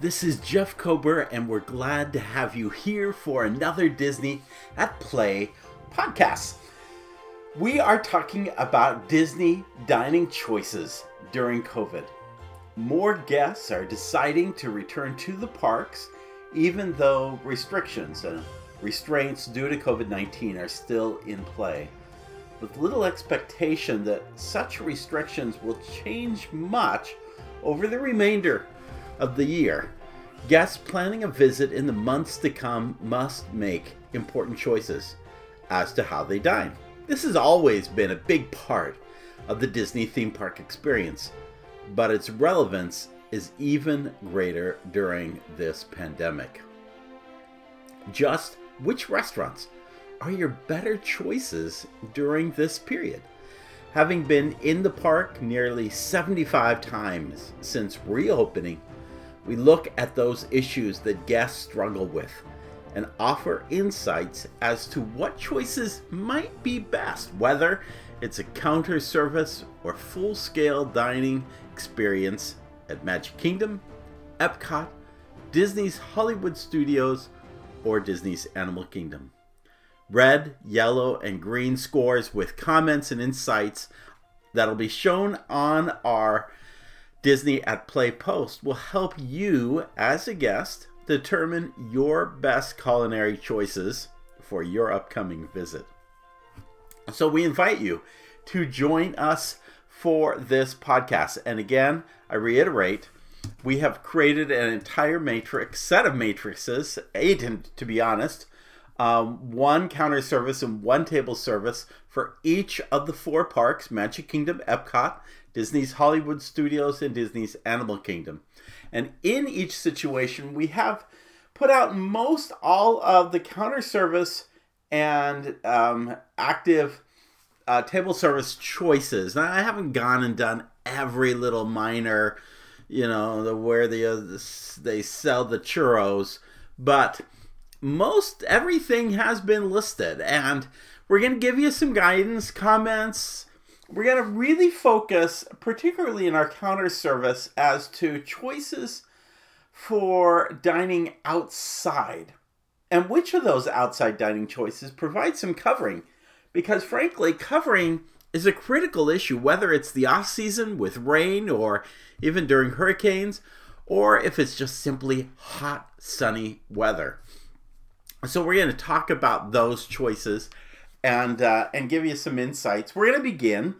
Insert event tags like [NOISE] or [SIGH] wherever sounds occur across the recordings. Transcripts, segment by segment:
This is Jeff Kober, and we're glad to have you here for another Disney at Play podcast. We are talking about Disney dining choices during COVID. More guests are deciding to return to the parks, even though restrictions and restraints due to COVID 19 are still in play. With little expectation that such restrictions will change much over the remainder of the year. Guests planning a visit in the months to come must make important choices as to how they dine. This has always been a big part of the Disney theme park experience, but its relevance is even greater during this pandemic. Just which restaurants are your better choices during this period? Having been in the park nearly 75 times since reopening, we look at those issues that guests struggle with and offer insights as to what choices might be best, whether it's a counter service or full scale dining experience at Magic Kingdom, Epcot, Disney's Hollywood Studios, or Disney's Animal Kingdom. Red, yellow, and green scores with comments and insights that'll be shown on our Disney at Play post will help you, as a guest, determine your best culinary choices for your upcoming visit. So we invite you to join us for this podcast. And again, I reiterate, we have created an entire matrix, set of matrices, eight to be honest, um, one counter service and one table service for each of the four parks Magic Kingdom, Epcot, Disney's Hollywood Studios, and Disney's Animal Kingdom. And in each situation, we have put out most all of the counter service and um, active uh, table service choices. Now, I haven't gone and done every little minor, you know, the, where the, uh, they sell the churros, but most everything has been listed. And we're going to give you some guidance, comments, we're going to really focus, particularly in our counter service, as to choices for dining outside. And which of those outside dining choices provide some covering? Because frankly, covering is a critical issue, whether it's the off season with rain or even during hurricanes, or if it's just simply hot, sunny weather. So, we're going to talk about those choices and uh, and give you some insights. We're going to begin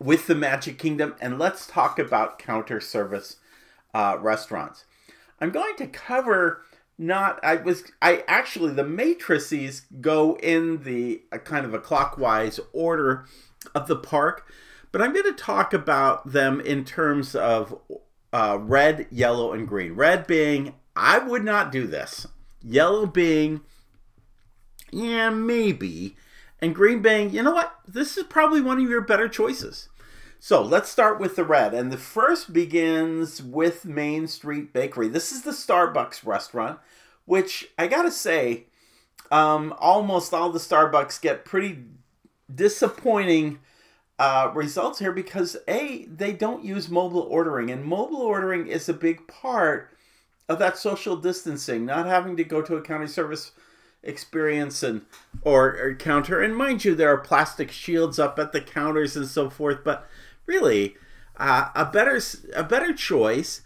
with the Magic Kingdom, and let's talk about counter service uh, restaurants. I'm going to cover not I was I actually the matrices go in the a kind of a clockwise order of the park, but I'm going to talk about them in terms of uh, red, yellow, and green. Red being I would not do this. Yellow being yeah maybe, and green being, you know what? This is probably one of your better choices. So let's start with the red. And the first begins with Main Street Bakery. This is the Starbucks restaurant, which I gotta say, um, almost all the Starbucks get pretty disappointing uh, results here because A, they don't use mobile ordering. And mobile ordering is a big part of that social distancing, not having to go to a county service experience and or, or counter. And mind you, there are plastic shields up at the counters and so forth. But really, uh, a better a better choice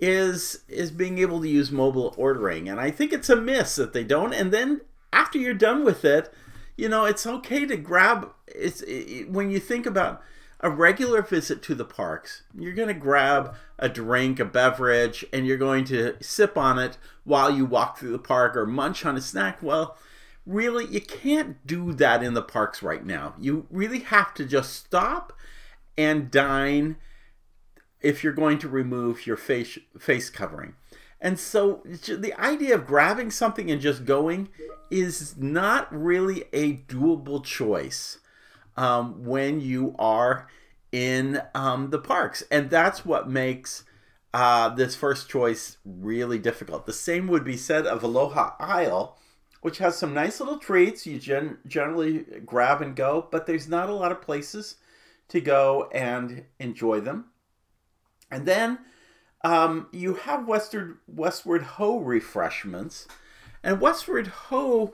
is is being able to use mobile ordering. And I think it's a miss that they don't. And then after you're done with it, you know, it's okay to grab. It's it, when you think about a regular visit to the parks, you're going to grab a drink, a beverage, and you're going to sip on it while you walk through the park or munch on a snack. Well, really, you can't do that in the parks right now. You really have to just stop and dine if you're going to remove your face face covering. And so the idea of grabbing something and just going is not really a doable choice um, when you are in um, the parks. And that's what makes uh, this first choice really difficult. The same would be said of Aloha Isle, which has some nice little treats you gen- generally grab and go, but there's not a lot of places to go and enjoy them. And then Um, you have Westward Westward Ho refreshments, and Westward Ho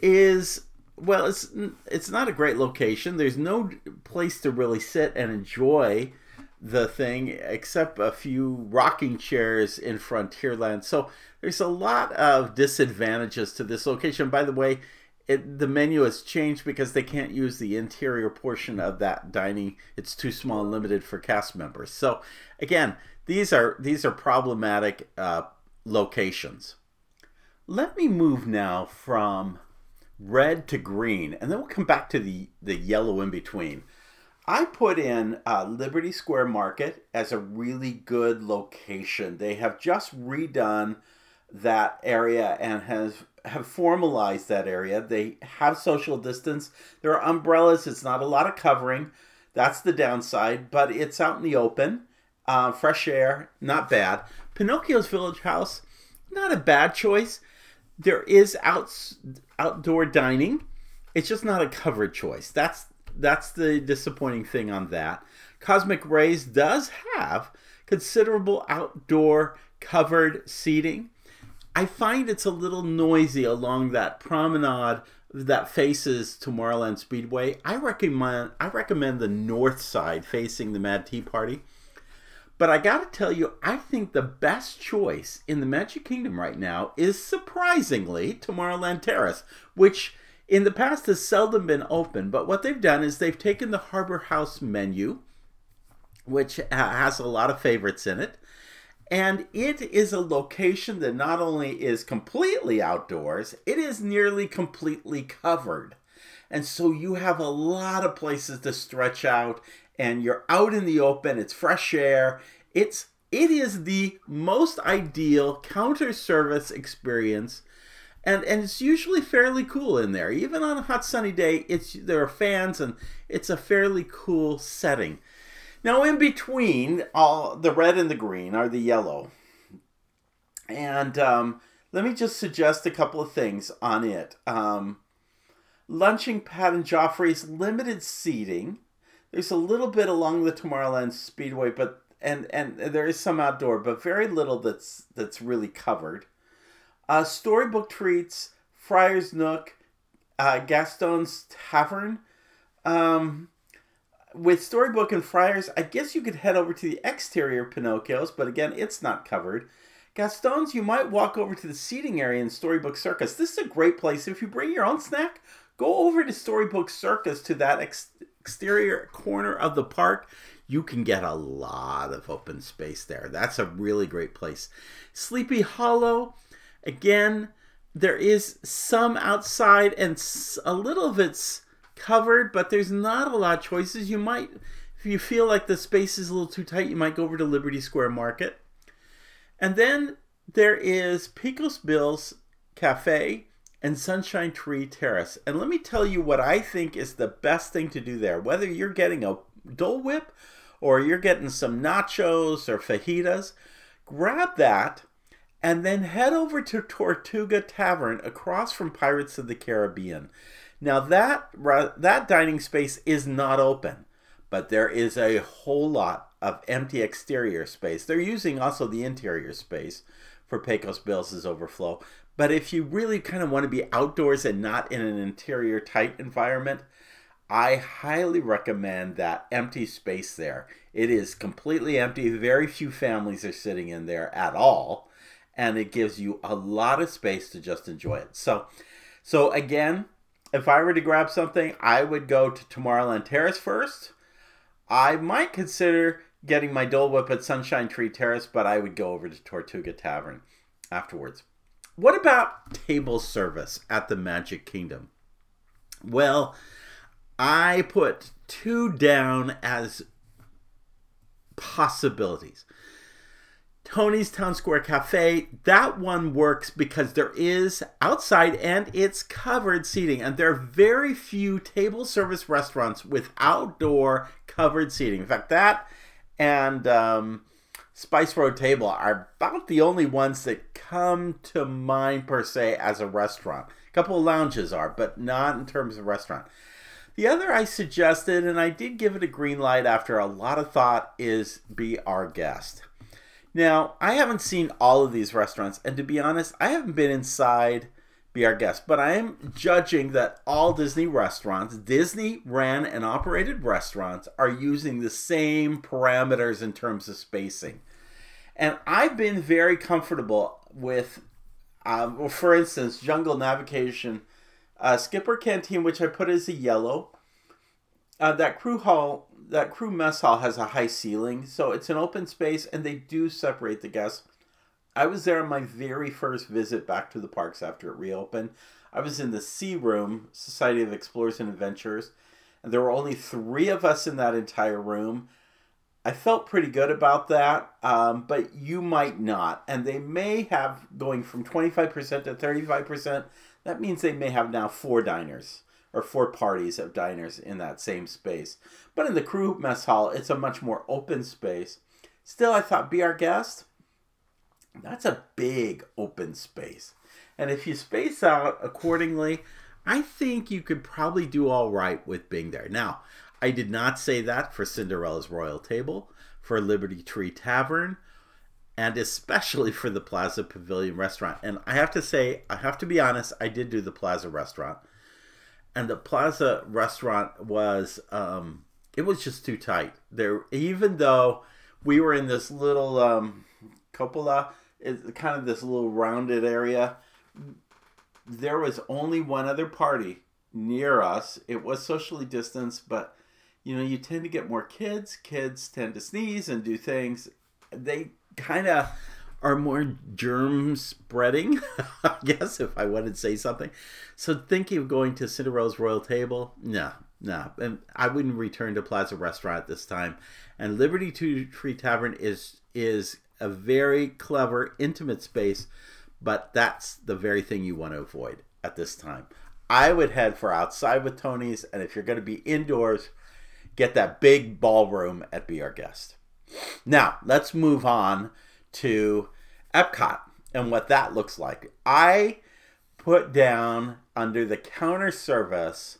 is well, it's it's not a great location. There's no place to really sit and enjoy the thing except a few rocking chairs in Frontierland. So there's a lot of disadvantages to this location. By the way, it, the menu has changed because they can't use the interior portion of that dining. It's too small and limited for cast members. So again, these are these are problematic uh, locations. Let me move now from red to green, and then we'll come back to the the yellow in between. I put in uh, Liberty Square Market as a really good location. They have just redone that area and has have formalized that area. They have social distance. There are umbrellas. It's not a lot of covering. That's the downside, but it's out in the open. Uh, fresh air, not bad. Pinocchio's Village Haus, not a bad choice. There is out, outdoor dining. It's just not a covered choice. That's that's the disappointing thing on that. Cosmic Rays does have considerable outdoor covered seating. I find it's a little noisy along that promenade that faces Tomorrowland Speedway. I recommend I recommend the north side facing the Mad Tea Party. But I got to tell you, I think the best choice in the Magic Kingdom right now is surprisingly Tomorrowland Terrace, which in the past has seldom been open. But what they've done is they've taken the Harbor House menu, which has a lot of favorites in it, and it is a location that not only is completely outdoors, it is nearly completely covered. And so you have a lot of places to stretch out and you're out in the open, it's fresh air. It's it is the most ideal counter service experience. And, and it's usually fairly cool in there. Even on a hot sunny day, it's there are fans and it's a fairly cool setting. Now, in between all the red and the green are the yellow. And um, let me just suggest a couple of things on it. Um, lunching Pad and Joffrey's limited seating. There's a little bit along the Tomorrowland Speedway, but and and there is some outdoor, but very little that's that's really covered. Uh, storybook treats, Friar's Nook, uh, Gaston's Tavern. Um, with Storybook and Friars, I guess you could head over to the exterior Pinocchio's, but again, it's not covered. Gaston's, you might walk over to the seating area in Storybook Circus. This is a great place. If you bring your own snack, go over to Storybook Circus to that ex- exterior corner of the park. You can get a lot of open space there. That's a really great place. Sleepy Hollow, again, there is some outside and a little of it's covered, but there's not a lot of choices. You might, if you feel like the space is a little too tight, you might go over to Liberty Square Market. And then there is Pecos Bill's Cafe and Sunshine Tree Terrace. And let me tell you what I think is the best thing to do there. Whether you're getting a Dole Whip or you're getting some nachos or fajitas, grab that and then head over to Tortuga Tavern across from Pirates of the Caribbean. Now that that dining space is not open, but there is a whole lot of empty exterior space. They're using also the interior space for Pecos Bill's overflow. But if you really kind of want to be outdoors and not in an interior tight environment, I highly recommend that empty space there. It is completely empty. Very few families are sitting in there at all, and it gives you a lot of space to just enjoy it. So, so again, if I were to grab something, I would go to Tomorrowland Terrace first. I might consider getting my Dole Whip at Sunshine Tree Terrace, but I would go over to Tortuga Tavern afterwards. What about table service at the Magic Kingdom? Well, I put two down as possibilities. Tony's Town Square Cafe, that one works because there is outside and it's covered seating. And there are very few table service restaurants with outdoor covered seating. In fact, that and um, Spice Road Table are about the only ones that come to mind per se as a restaurant. A couple of lounges are, but not in terms of restaurant. The other I suggested, and I did give it a green light after a lot of thought, is Be Our Guest. Now, I haven't seen all of these restaurants, and to be honest, I haven't been inside Be Our Guest, but I am judging that all Disney restaurants, Disney ran and operated restaurants, are using the same parameters in terms of spacing. And I've been very comfortable with, um, well, for instance, Jungle Navigation, uh, Skipper Canteen, which I put as a yellow. Uh, that crew hall, that crew mess hall has a high ceiling, so it's an open space, and they do separate the guests. I was there on my very first visit back to the parks after it reopened. I was in the Sea room, Society of Explorers and Adventurers, and there were only three of us in that entire room. I felt pretty good about that, um, but you might not. And they may have going from 25% to 35%. That means they may have now four diners or four parties of diners in that same space. But in the crew mess hall, it's a much more open space. Still, I thought Be Our Guest, that's a big open space. And if you space out accordingly, I think you could probably do all right with being there. Now, I did not say that for Cinderella's Royal Table, for Liberty Tree Tavern, and especially for the Plaza Pavilion restaurant. And I have to say, I have to be honest, I did do the Plaza restaurant. And the Plaza restaurant was um it was just too tight. There even though we were in this little um cupola, it's kind of this little rounded area, there was only one other party near us. It was socially distanced, but you know, you tend to get more kids. Kids tend to sneeze and do things. They kind of are more germ spreading, [LAUGHS] I guess, if I wanted to say something. So thinking of going to Cinderella's Royal Table, no, no. And I wouldn't return to Plaza Restaurant this time. And Liberty Tree Tavern is is a very clever, intimate space, but that's the very thing you want to avoid at this time. I would head for outside with Tony's, and if you're going to be indoors, get that big ballroom at Be Our Guest. Now, let's move on to Epcot and what that looks like. I put down under the counter service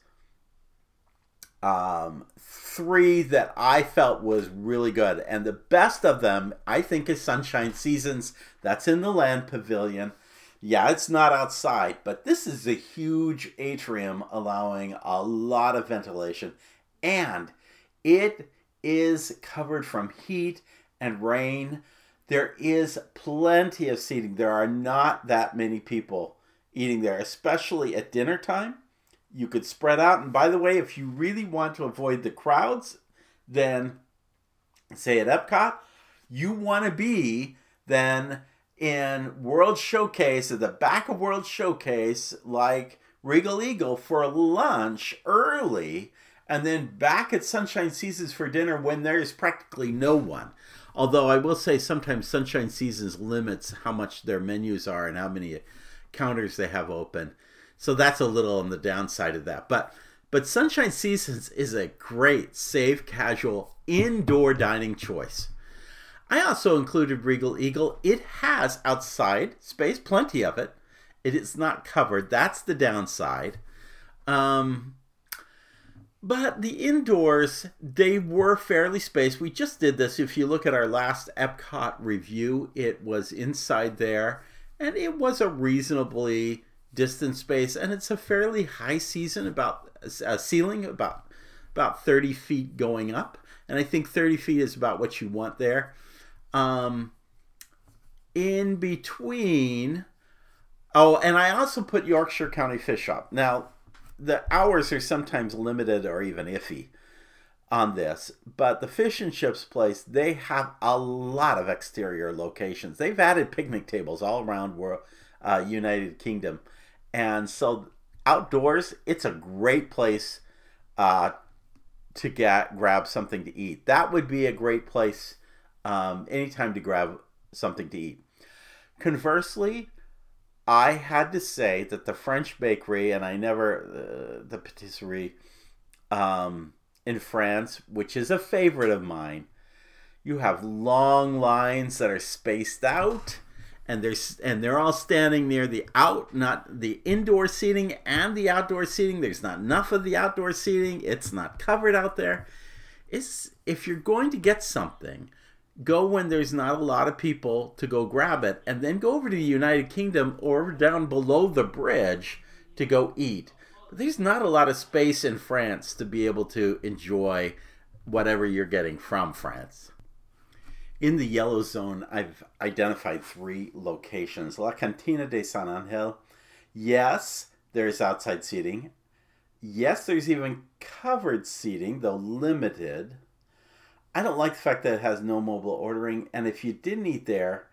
um, three that I felt was really good. And the best of them, I think, is Sunshine Seasons. That's in the Land Pavilion. Yeah, it's not outside, but this is a huge atrium allowing a lot of ventilation. And it is covered from heat and rain. There is plenty of seating. There are not that many people eating there, especially at dinner time. You could spread out. And by the way, if you really want to avoid the crowds, then say at Epcot, you want to be then in World Showcase at the back of World Showcase, like Regal Eagle for lunch early and then back at Sunshine Seasons for dinner when there is practically no one. Although I will say sometimes Sunshine Seasons limits how much their menus are and how many counters they have open. So that's a little on the downside of that. But but Sunshine Seasons is a great, safe, casual, indoor dining choice. I also included Regal Eagle. It has outside space, plenty of it. It is not covered. That's the downside. Um, but the indoors, they were fairly spaced. We just did this. If you look at our last Epcot review, it was inside there, and it was a reasonably distant space, and it's a fairly high season, about a ceiling about about 30 feet going up, and I think 30 feet is about what you want there. Um, in between, oh, and I also put Yorkshire County Fish Shop. Now, the hours are sometimes limited or even iffy on this, but the fish and chips place they have a lot of exterior locations. They've added picnic tables all around world, uh, United Kingdom, and so outdoors it's a great place uh, to get grab something to eat. That would be a great place um, anytime to grab something to eat. Conversely, I had to say that the French bakery, and I never, uh, the patisserie um, in France, which is a favorite of mine, you have long lines that are spaced out. And they're, and they're all standing near the out, not the indoor seating and the outdoor seating. There's not enough of the outdoor seating. It's not covered out there. It's, if you're going to get something, go when there's not a lot of people to go grab it, and then go over to the United Kingdom or down below the bridge to go eat. But there's not a lot of space in France to be able to enjoy whatever you're getting from France. In the yellow zone, I've identified three locations La Cantina de San Angel. Yes, there's outside seating. Yes, there's even covered seating, though limited. I don't like the fact that it has no mobile ordering, and if you didn't eat there,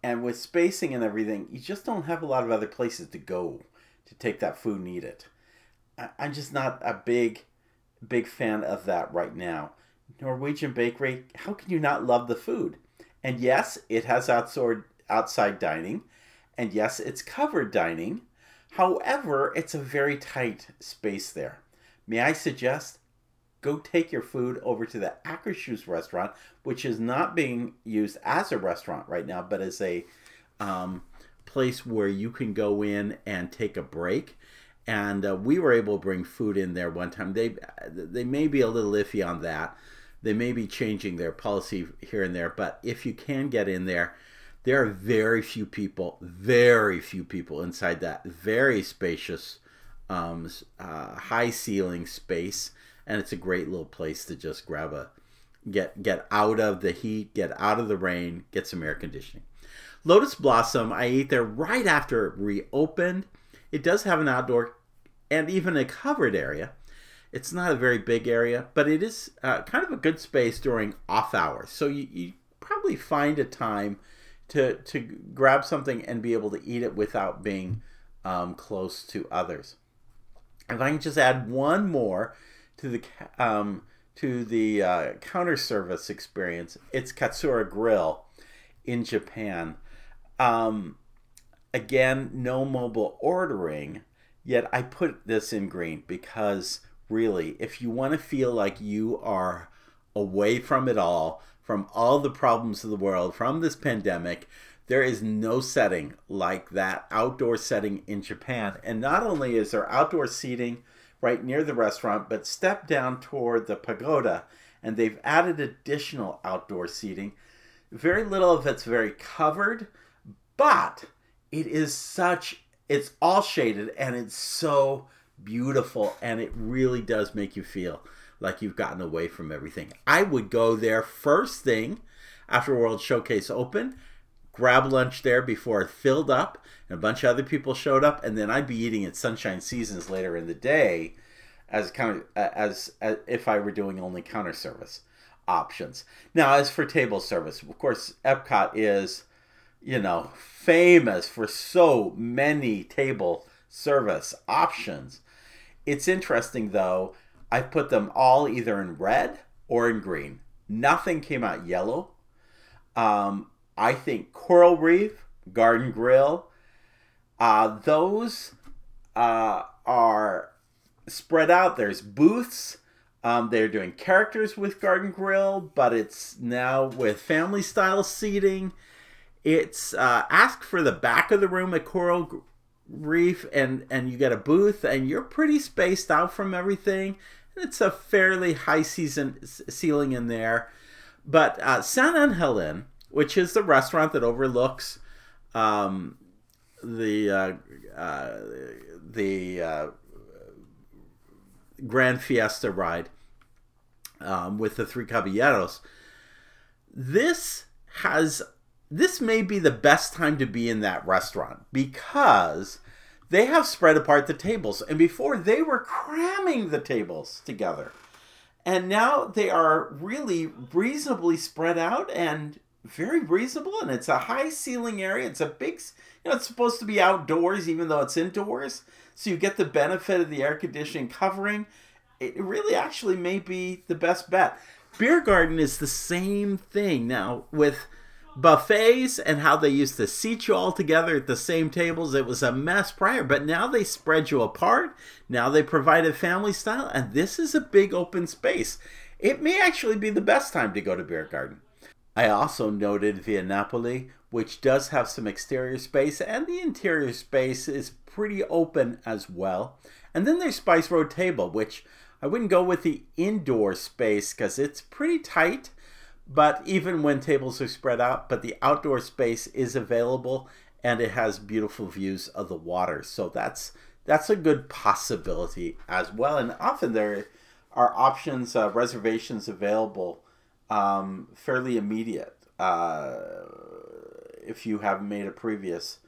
and with spacing and everything, you just don't have a lot of other places to go to take that food and eat it. I'm just not a big, big fan of that right now. Norwegian Bakery, how can you not love the food? And yes, it has outside outside dining, and yes, it's covered dining. However, it's a very tight space there. May I suggest go take your food over to the Akershus restaurant, which is not being used as a restaurant right now, but as a um, place where you can go in and take a break. And uh, we were able to bring food in there one time. They they may be a little iffy on that, they may be changing their policy here and there, but if you can get in there, there are very few people, very few people inside that very spacious, um, uh, high ceiling space, and it's a great little place to just grab a get get out of the heat, get out of the rain, get some air conditioning. Lotus Blossom, I ate there right after it reopened. It does have an outdoor and even a covered area, it's not a very big area, but it is uh, kind of a good space during off hours. So you, you probably find a time to to grab something and be able to eat it without being um, close to others. If I can just add one more to the um, to the uh, counter service experience, it's Katsura Grill in Japan. Um, again, no mobile ordering. Yet I put this in green because really, if you want to feel like you are away from it all, from all the problems of the world, from this pandemic, there is no setting like that outdoor setting in Japan. And not only is there outdoor seating right near the restaurant, but step down toward the pagoda and they've added additional outdoor seating. Very little of it's very covered, but it is such, it's all shaded and it's so beautiful and it really does make you feel like you've gotten away from everything. I would go there first thing after World Showcase open, grab lunch there before it filled up and a bunch of other people showed up, and then I'd be eating at Sunshine Seasons later in the day as kind of as, as if I were doing only counter service options. Now, as for table service, of course, Epcot is, you know, famous for so many table service options. It's interesting though, I put them all either in red or in green. Nothing came out yellow. Um, I think Coral Reef, Garden Grill, uh, those uh, are spread out. There's booths. Um, they're doing characters with Garden Grill, but it's now with family style seating. It's uh, ask for the back of the room at Coral reef and and you get a booth and you're pretty spaced out from everything. And it's a fairly high season ceiling in there. But uh, san angel which is the restaurant that overlooks um, the uh, uh, the uh, grand fiesta ride um, with the three caballeros. This has this may be the best time to be in that restaurant because they have spread apart the tables. And before they were cramming the tables together. And now they are really reasonably spread out and very reasonable. And it's a high ceiling area. It's a big, you know, it's supposed to be outdoors even though it's indoors. So you get the benefit of the air conditioning covering. It really actually may be the best bet. Beer Garden is the same thing now with buffets and how they used to seat you all together at the same tables. It was a mess prior, but now they spread you apart. Now they provide a family style, and this is a big open space. It may actually be the best time to go to Beer Garden. I also noted Via Napoli, which does have some exterior space, and the interior space is pretty open as well. And then there's Spice Road Table, which I wouldn't go with the indoor space because it's pretty tight but even when tables are spread out, but the outdoor space is available and it has beautiful views of the water. So that's that's a good possibility as well. And often there are options, uh, reservations available um, fairly immediate uh, if you have made a previous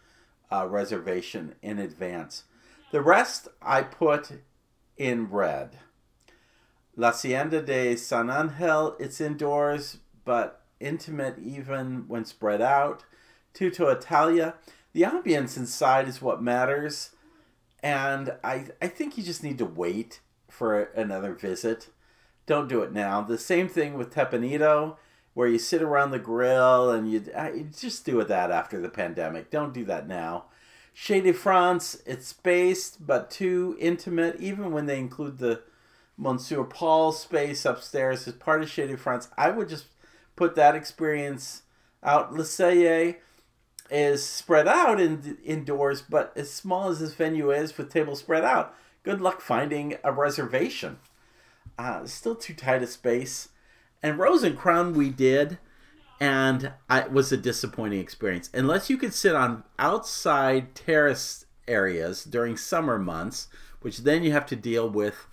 uh, reservation in advance. The rest I put in red. La Hacienda de San Angel, it's indoors, but intimate even when spread out. Tutto Italia, the ambience inside is what matters, and I, I think you just need to wait for another visit. Don't do it now. The same thing with Teppan Edo, where you sit around the grill and you, uh, you just do it that after the pandemic. Don't do that now. Chefs de France, it's spaced but too intimate, even when they include the Monsieur Paul space upstairs as part of Chefs de France. I would just put that experience out. Cellier is spread out in, indoors, but as small as this venue is with tables spread out, good luck finding a reservation. Uh, still too tight a space. And Rose and Crown we did, and I, it was a disappointing experience. Unless you could sit on outside terrace areas during summer months, which then you have to deal with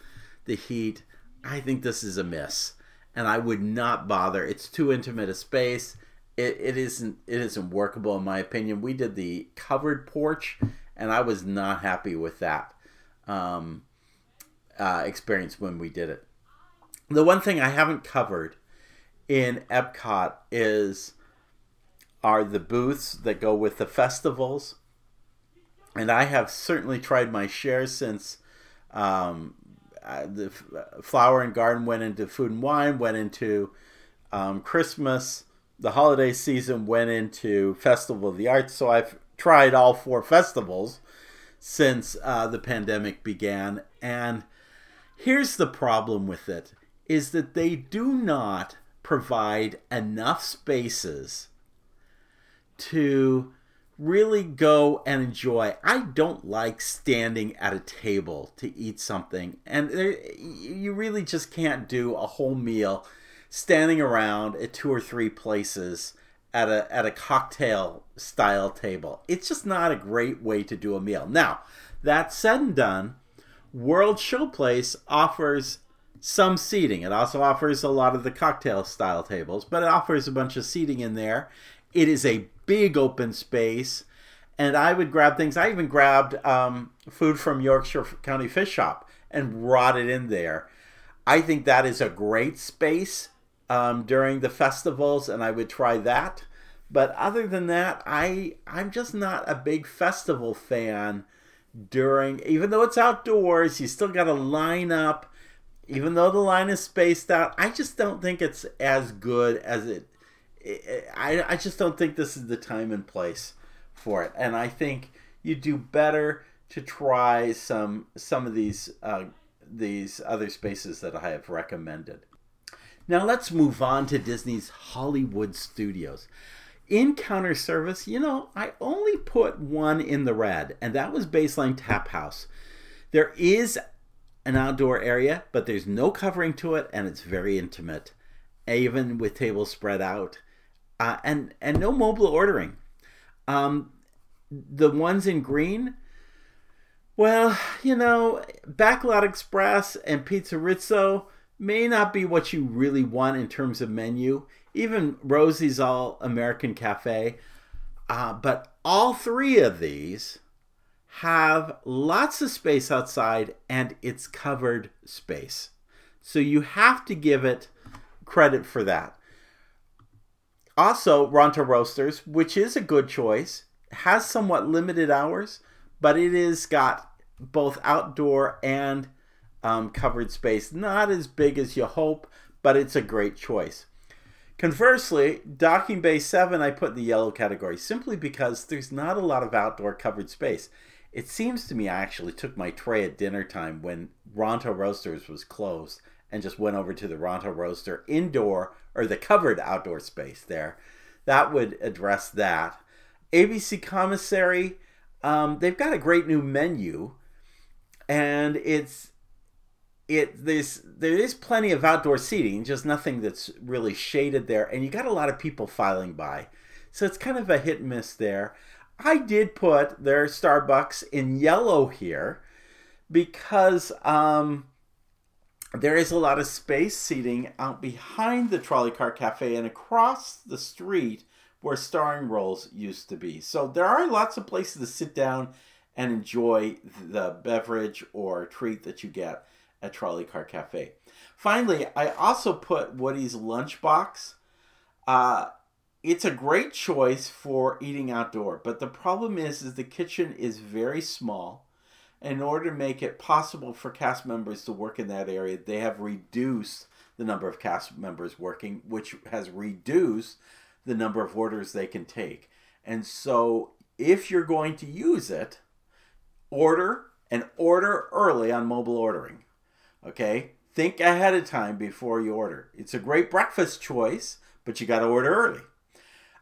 the heat, I think this is a miss. And I would not bother. It's too intimate a space. It, it isn't it isn't workable in my opinion. We did the covered porch, and I was not happy with that um, uh, experience when we did it. The one thing I haven't covered in Epcot is are the booths that go with the festivals, and I have certainly tried my share since um, uh, the flower and garden went into food and wine, went into um, Christmas, the holiday season went into Festival of the Arts. So I've tried all four festivals since uh, the pandemic began, and here's the problem with it: is that they do not provide enough spaces to really go and enjoy. I don't like standing at a table to eat something, and there, you really just can't do a whole meal standing around at two or three places at a at a cocktail style table. It's just not a great way to do a meal. Now, that said and done, World Showplace offers some seating. It also offers a lot of the cocktail style tables, but it offers a bunch of seating in there. It is a big open space, and I would grab things. I even grabbed um, food from Yorkshire County Fish Shop and brought it in there. I think that is a great space um, during the festivals, and I would try that. But other than that, I I'm just not a big festival fan. During even though it's outdoors, you still got to line up even though the line is spaced out, I just don't think it's as good as it. I, I just don't think this is the time and place for it, and I think you do better to try some some of these uh, these other spaces that I have recommended. Now let's move on to Disney's Hollywood Studios. In counter service, you know, I only put one in the red, and that was Baseline Tap House. There is an outdoor area, but there's no covering to it, and it's very intimate, even with tables spread out, uh, and and no mobile ordering. Um, the ones in green, well, you know, Backlot Express and Pizza Rizzo may not be what you really want in terms of menu. Even Rosie's All American Cafe, uh, but all three of these have lots of space outside and it's covered space. So you have to give it credit for that. Also, Ronto Roasters, which is a good choice, has somewhat limited hours, but it is got both outdoor and um, covered space. Not as big as you hope, but it's a great choice. Conversely, Docking Bay 7 I put in the yellow category simply because there's not a lot of outdoor covered space. It seems to me I actually took my tray at dinner time when Ronto Roasters was closed and just went over to the Ronto Roaster indoor or the covered outdoor space there. That would address that. ABC Commissary, um, they've got a great new menu, and it's it there's there is plenty of outdoor seating, just nothing that's really shaded there, and you got a lot of people filing by, so it's kind of a hit and miss there. I did put their Starbucks in yellow here because um, there is a lot of space seating out behind the Trolley Car Cafe and across the street where Starring Rolls used to be. So there are lots of places to sit down and enjoy the beverage or treat that you get at Trolley Car Cafe. Finally, I also put Woody's Lunchbox. Uh, it's a great choice for eating outdoor, but the problem is, is the kitchen is very small. In order to make it possible for cast members to work in that area, they have reduced the number of cast members working, which has reduced the number of orders they can take. And so, if you're going to use it, order and order early on mobile ordering. Okay? Think ahead of time before you order. It's a great breakfast choice, but you got to order early.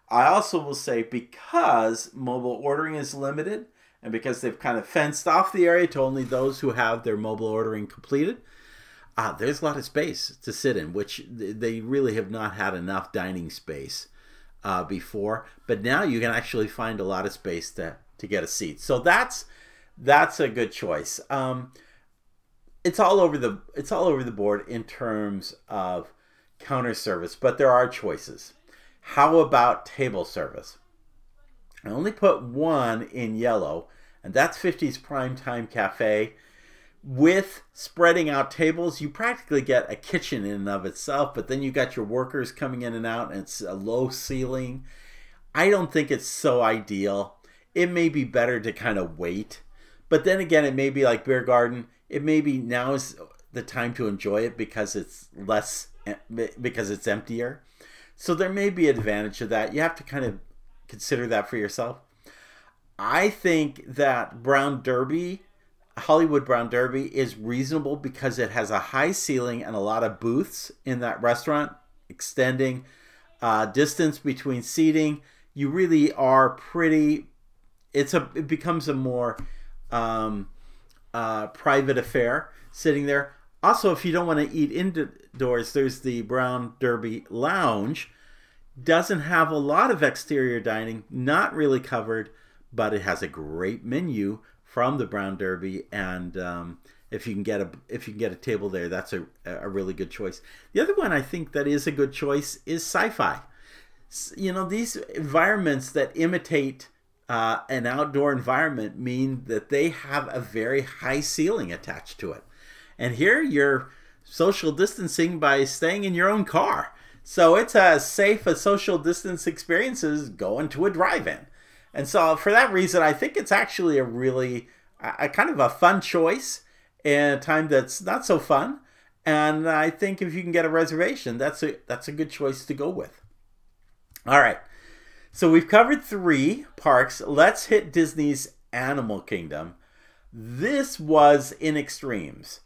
I also will say because mobile ordering is limited and because they've kind of fenced off the area to only those who have their mobile ordering completed, uh, there's a lot of space to sit in, which they really have not had enough dining space uh, before. But now you can actually find a lot of space to, to get a seat. So that's that's a good choice. Um, it's all over the it's all over the board in terms of counter service, but there are choices. How about table service? I only put one in yellow, and that's 50's Prime Time Cafe. With spreading out tables, you practically get a kitchen in and of itself, but then you got your workers coming in and out, and it's a low ceiling. I don't think it's so ideal. It may be better to kind of wait, but then again, it may be like Beer Garden it may be now is the time to enjoy it because it's less because it's emptier. So there may be advantage to that. You have to kind of consider that for yourself. I think that Brown Derby, Hollywood Brown Derby, is reasonable because it has a high ceiling and a lot of booths in that restaurant, extending uh, distance between seating. You really are pretty. It's a. It becomes a more um, uh, private affair sitting there. Also, if you don't want to eat indoors, there's the Brown Derby Lounge. Doesn't have a lot of exterior dining, not really covered, but it has a great menu from the Brown Derby, and um, if you can get a if you can get a table there, that's a a really good choice. The other one I think that is a good choice is sci-fi. You know these environments that imitate uh, an outdoor environment mean that they have a very high ceiling attached to it. And here you're social distancing by staying in your own car. So it's as safe a social distance experience as going to a drive in. And so for that reason, I think it's actually a really, a kind of a fun choice in a time that's not so fun. And I think if you can get a reservation, that's a that's a good choice to go with. All right. So we've covered three parks. Let's hit Disney's Animal Kingdom. This was in extremes.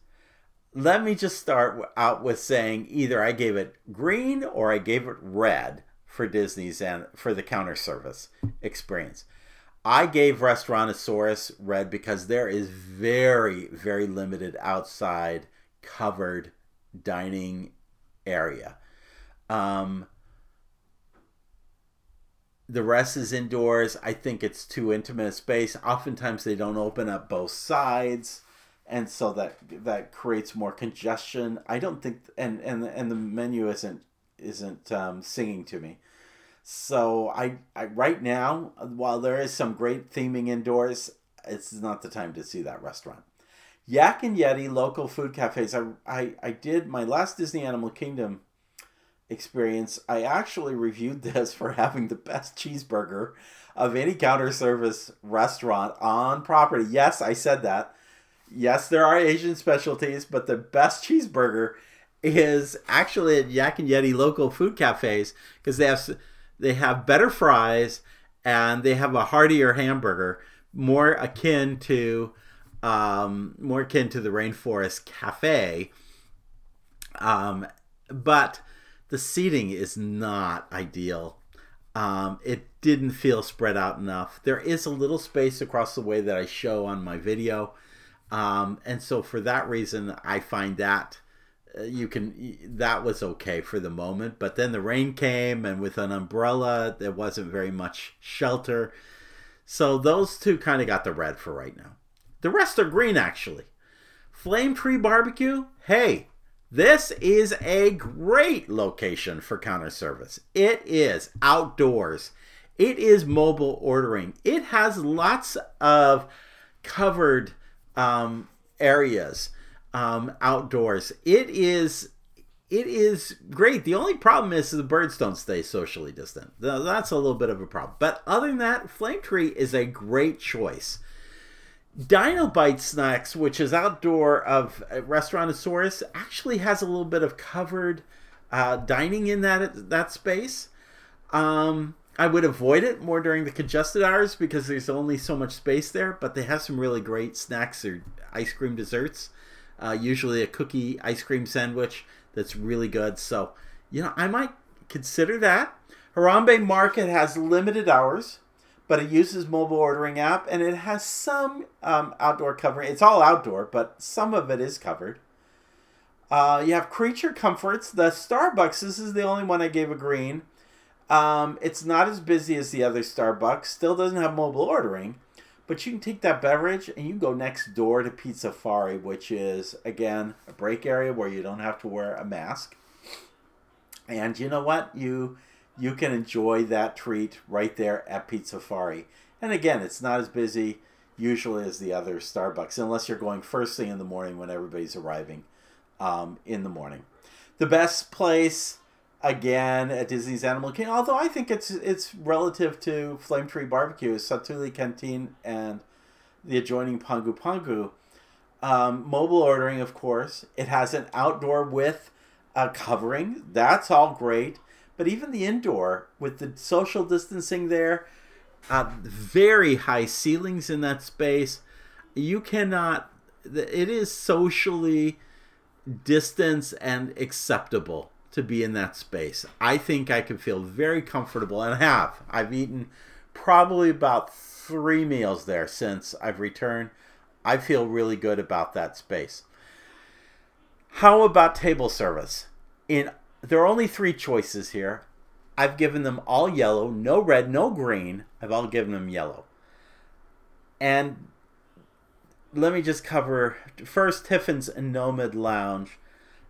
Let me just start out with saying either I gave it green or I gave it red for Disney's and for the counter service experience. I gave Restaurantosaurus red because there is very, very limited outside covered dining area. Um, the rest is indoors. I think it's too intimate a space. Oftentimes they don't open up both sides, and so that that creates more congestion. I don't think, and and and the menu isn't isn't um, singing to me. So I, I right now, while there is some great theming indoors, it's not the time to see that restaurant. Yak and Yeti local food cafes. I, I, I did my last Disney Animal Kingdom experience, I actually reviewed this [LAUGHS] for having the best cheeseburger of any counter service restaurant on property. Yes, I said that. Yes, there are Asian specialties, but the best cheeseburger is actually at Yak and Yeti local food cafes because they have they have better fries and they have a heartier hamburger, more akin to um, more akin to the Rainforest Cafe. Um, but the seating is not ideal. Um, it didn't feel spread out enough. There is a little space across the way that I show on my video, Um, and so for that reason, I find that uh, you can that was okay for the moment. But then the rain came, and with an umbrella, there wasn't very much shelter. So those two kind of got the red for right now. The rest are green, actually. Flame Tree Barbecue, hey, this is a great location for counter service. It is outdoors. It is mobile ordering. It has lots of covered um, areas um, outdoors. It is it is great. The only problem is the birds don't stay socially distant. That's a little bit of a problem. But other than that, Flame Tree is a great choice. Dinobite Snacks, which is outdoor of Restaurantosaurus, actually has a little bit of covered uh, dining in that that space. Um, I would avoid it more during the congested hours because there's only so much space there. But they have some really great snacks or ice cream desserts. Uh, usually a cookie ice cream sandwich that's really good. So you know I might consider that. Harambe Market has limited hours but it uses mobile ordering app and it has some um, outdoor covering. It's all outdoor, but some of it is covered. Uh, you have Creature Comforts. The Starbucks, this is the only one I gave a green. Um, it's not as busy as the other Starbucks. Still doesn't have mobile ordering, but you can take that beverage and you go next door to Pizzafari, which is again a break area where you don't have to wear a mask. And you know what? You you can enjoy that treat right there at Pizzafari. And again, it's not as busy usually as the other Starbucks, unless you're going first thing in the morning when everybody's arriving um, in the morning. The best place, again, at Disney's Animal Kingdom, although I think it's it's relative to Flame Tree Barbecue, Satu'li Canteen and the adjoining Pongu Pongu. Um, mobile ordering, of course. It has an outdoor with a covering. That's all great. But even the indoor, with the social distancing there, uh, very high ceilings in that space, you cannot. It is socially distance and acceptable to be in that space. I think I can feel very comfortable and have. I've eaten probably about three meals there since I've returned. I feel really good about that space. How about table service? In there are only three choices here. I've given them all yellow, no red, no green. I've all given them yellow. And let me just cover first Tiffin's Nomad Lounge.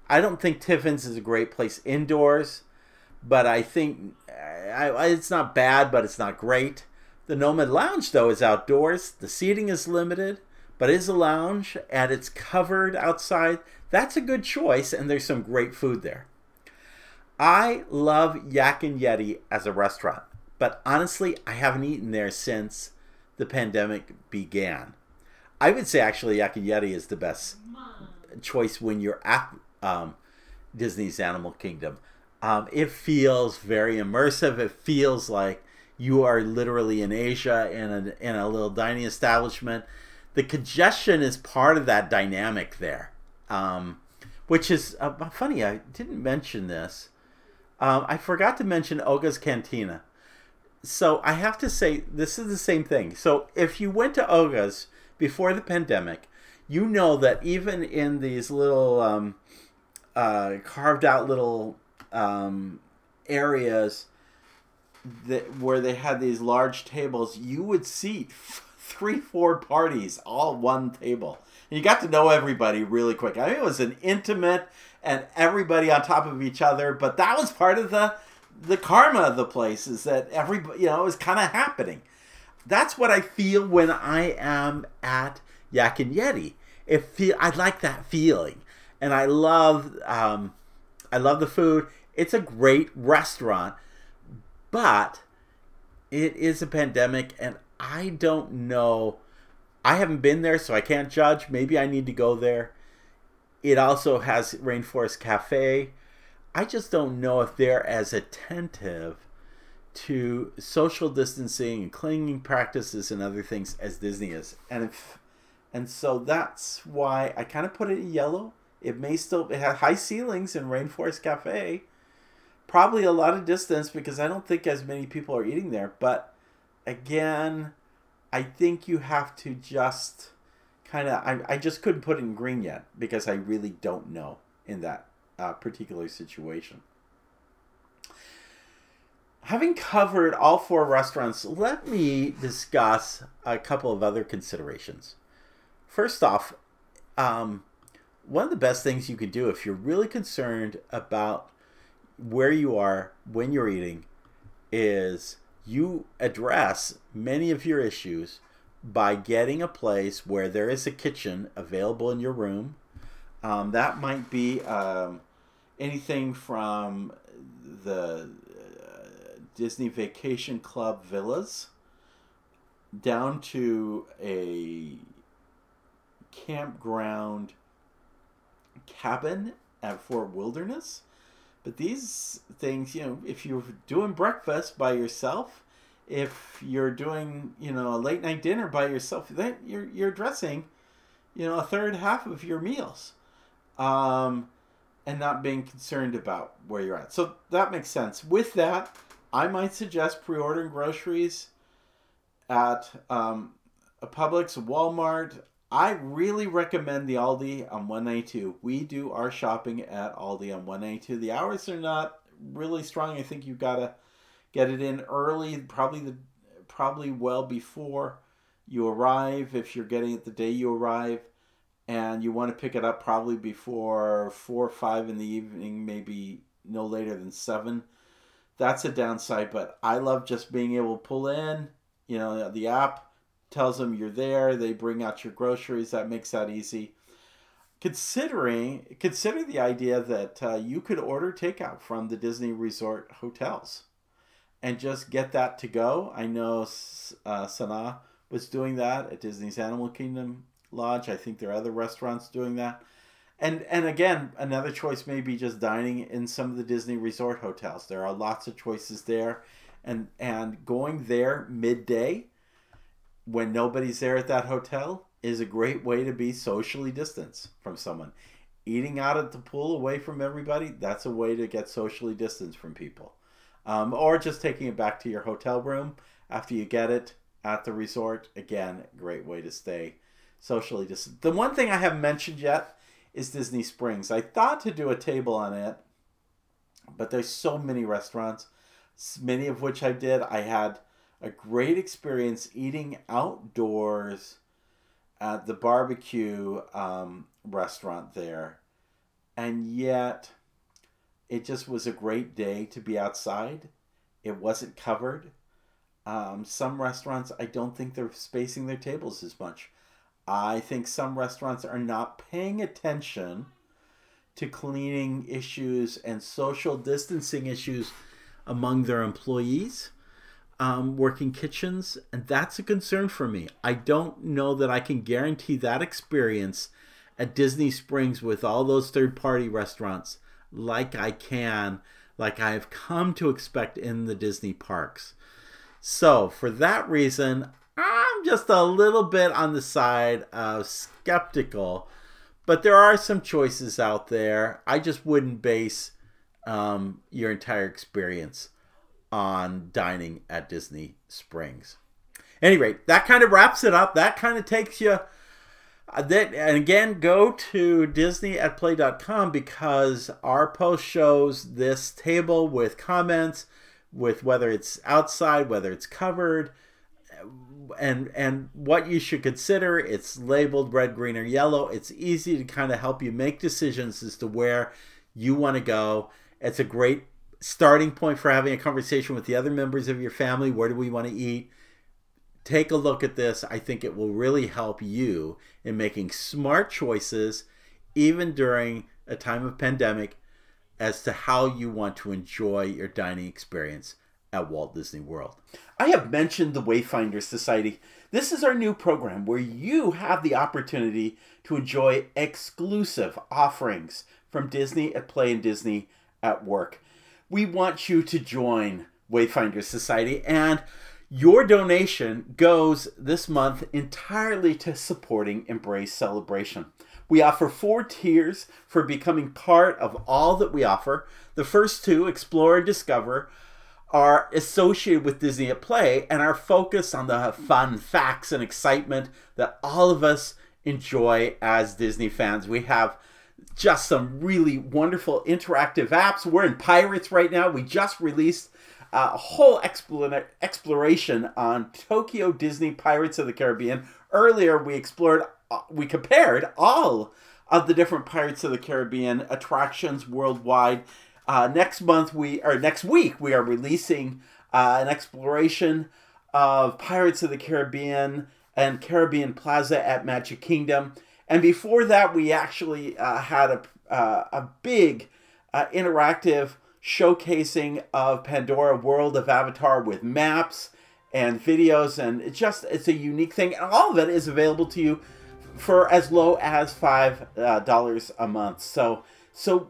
I don't think Tiffin's is a great place indoors, but I think I, I, it's not bad, but it's not great. The Nomad Lounge, though, is outdoors. The seating is limited, but it is a lounge and it's covered outside. That's a good choice, and there's some great food there. I love Yak and Yeti as a restaurant, but honestly, I haven't eaten there since the pandemic began. I would say actually Yak and Yeti is the best choice when you're at um, Disney's Animal Kingdom. Um, it feels very immersive. It feels like you are literally in Asia in a, in a little dining establishment. The congestion is part of that dynamic there, um, which is uh, funny. I didn't mention this um, I forgot to mention Oga's Cantina. So I have to say, this is the same thing. So if you went to Oga's before the pandemic, you know that even in these little um, uh, carved out little um, areas that where they had these large tables, you would seat [LAUGHS] three, four parties all one table. And you got to know everybody really quick. I mean, it was an intimate and everybody on top of each other. But that was part of the the karma of the place is that everybody, you know, is kind of happening. That's what I feel when I am at Yak and Yeti. It feel I like that feeling, and I love um, I love the food. It's a great restaurant, but it is a pandemic, and I don't know. I haven't been there, so I can't judge. Maybe I need to go there. It also has Rainforest Cafe. I just don't know if they're as attentive to social distancing and cleaning practices and other things as Disney is. And if and so that's why I kind of put it in yellow. It may still it had high ceilings in Rainforest Cafe. Probably a lot of distance because I don't think as many people are eating there. But again, I think you have to just kind of I, I just couldn't put in green yet because I really don't know in that uh, particular situation. Having covered all four restaurants, let me discuss a couple of other considerations. First off, um, one of the best things you can do if you're really concerned about where you are when you're eating is you address many of your issues by getting a place where there is a kitchen available in your room. Um, that might be um, anything from the uh, Disney Vacation Club villas down to a campground cabin at Fort Wilderness. But these things, you know, if you're doing breakfast by yourself, if you're doing, you know, a late night dinner by yourself, then you're you're dressing, you know, a third half of your meals. Um, and not being concerned about where you're at. So that makes sense. With that, I might suggest pre-ordering groceries at um, a Publix, Walmart, I really recommend the Aldi on 192. We do our shopping at Aldi on 192. The hours are not really strong. I think you've got to get it in early, probably the probably well before you arrive if you're getting it the day you arrive and you want to pick it up probably before 4 or 5 in the evening, maybe no later than 7. That's a downside, but I love just being able to pull in, you know, the app tells them you're there. They bring out your groceries. That makes that easy. Considering consider the idea that uh, you could order takeout from the Disney Resort hotels, and just get that to go. I know uh, Sanaa was doing that at Disney's Animal Kingdom Lodge. I think there are other restaurants doing that. And and again, another choice may be just dining in some of the Disney Resort hotels. There are lots of choices there, and and going there midday when nobody's there at that hotel is a great way to be socially distanced from someone. Eating out at the pool away from everybody, that's a way to get socially distanced from people. Um, or just taking it back to your hotel room after you get it at the resort. Again, great way to stay socially distant. The one thing I haven't mentioned yet is Disney Springs. I thought to do a table on it, but there's so many restaurants, many of which I did. I had a great experience eating outdoors at the barbecue um, restaurant there. And yet, it just was a great day to be outside. It wasn't covered. Um, some restaurants, I don't think they're spacing their tables as much. I think some restaurants are not paying attention to cleaning issues and social distancing issues among their employees um, working kitchens, and that's a concern for me. I don't know that I can guarantee that experience at Disney Springs with all those third party restaurants like I can, like I have come to expect in the Disney parks. So, for that reason, I'm just a little bit on the side of skeptical, but there are some choices out there. I just wouldn't base um, your entire experience on dining at Disney Springs. Anyway, that kind of wraps it up. That kind of takes you. Uh, that and again, go to Disney at play.com because our post shows this table with comments, with whether it's outside, whether it's covered, and and what you should consider. It's labeled red, green, or yellow. It's easy to kind of help you make decisions as to where you want to go. It's a great starting point for having a conversation with the other members of your family. Where do we want to eat? Take a look at this. I think it will really help you in making smart choices, even during a time of pandemic, as to how you want to enjoy your dining experience at Walt Disney World. I have mentioned the Wayfinder Society. This is our new program where you have the opportunity to enjoy exclusive offerings from Disney at Play and Disney at Work we want you to join Wayfinder Society, and your donation goes this month entirely to supporting Embrace Celebration. We offer four tiers for becoming part of all that we offer. The first two, Explore and Discover, are associated with Disney at Play and are focused on the fun facts and excitement that all of us enjoy as Disney fans. We have just some really wonderful interactive apps. We're in Pirates right now. We just released a whole exploration on Tokyo Disney Pirates of the Caribbean. Earlier, we explored, uh, we compared all of the different Pirates of the Caribbean attractions worldwide. Uh, next month, we or next week, we are releasing uh, an exploration of Pirates of the Caribbean and Caribbean Plaza at Magic Kingdom. And before that, we actually uh, had a, uh, a big uh, interactive showcasing of Pandora World of Avatar with maps and videos. And it's just, it's a unique thing. And all of it is available to you for as low as $5 uh, a month. So, so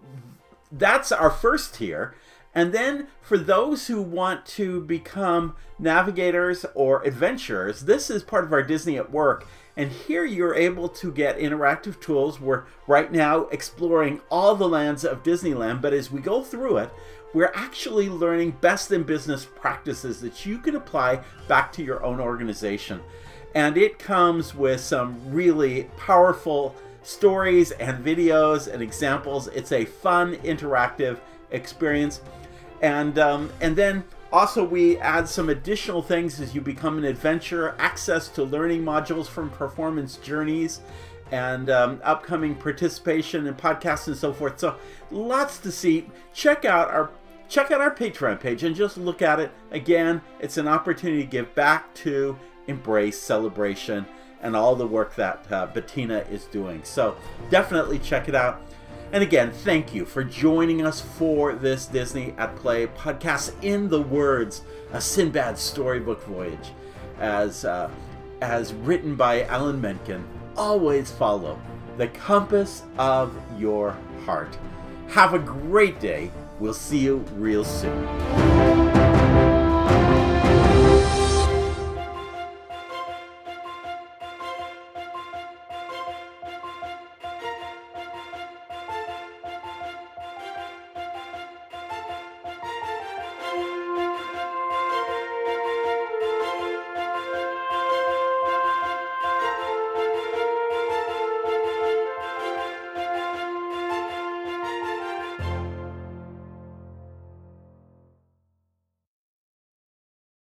that's our first tier. And then for those who want to become navigators or adventurers, this is part of our Disney at Work. And here you're able to get interactive tools. We're right now exploring all the lands of Disneyland, but as we go through it, we're actually learning best in business practices that you can apply back to your own organization. And it comes with some really powerful stories and videos and examples. It's a fun, interactive experience. And um, and then also we add some additional things as you become an adventurer, access to learning modules from performance journeys, and um, upcoming participation in podcasts and so forth. So lots to see. Check out our check out our Patreon page and just look at it. Again, it's an opportunity to give back to embrace celebration and all the work that uh, Bettina is doing. So definitely check it out. And again, thank you for joining us for this Disney at Play podcast in the words a Sinbad storybook voyage, as uh, as written by Alan Menken. Always follow the compass of your heart. Have a great day. We'll see you real soon.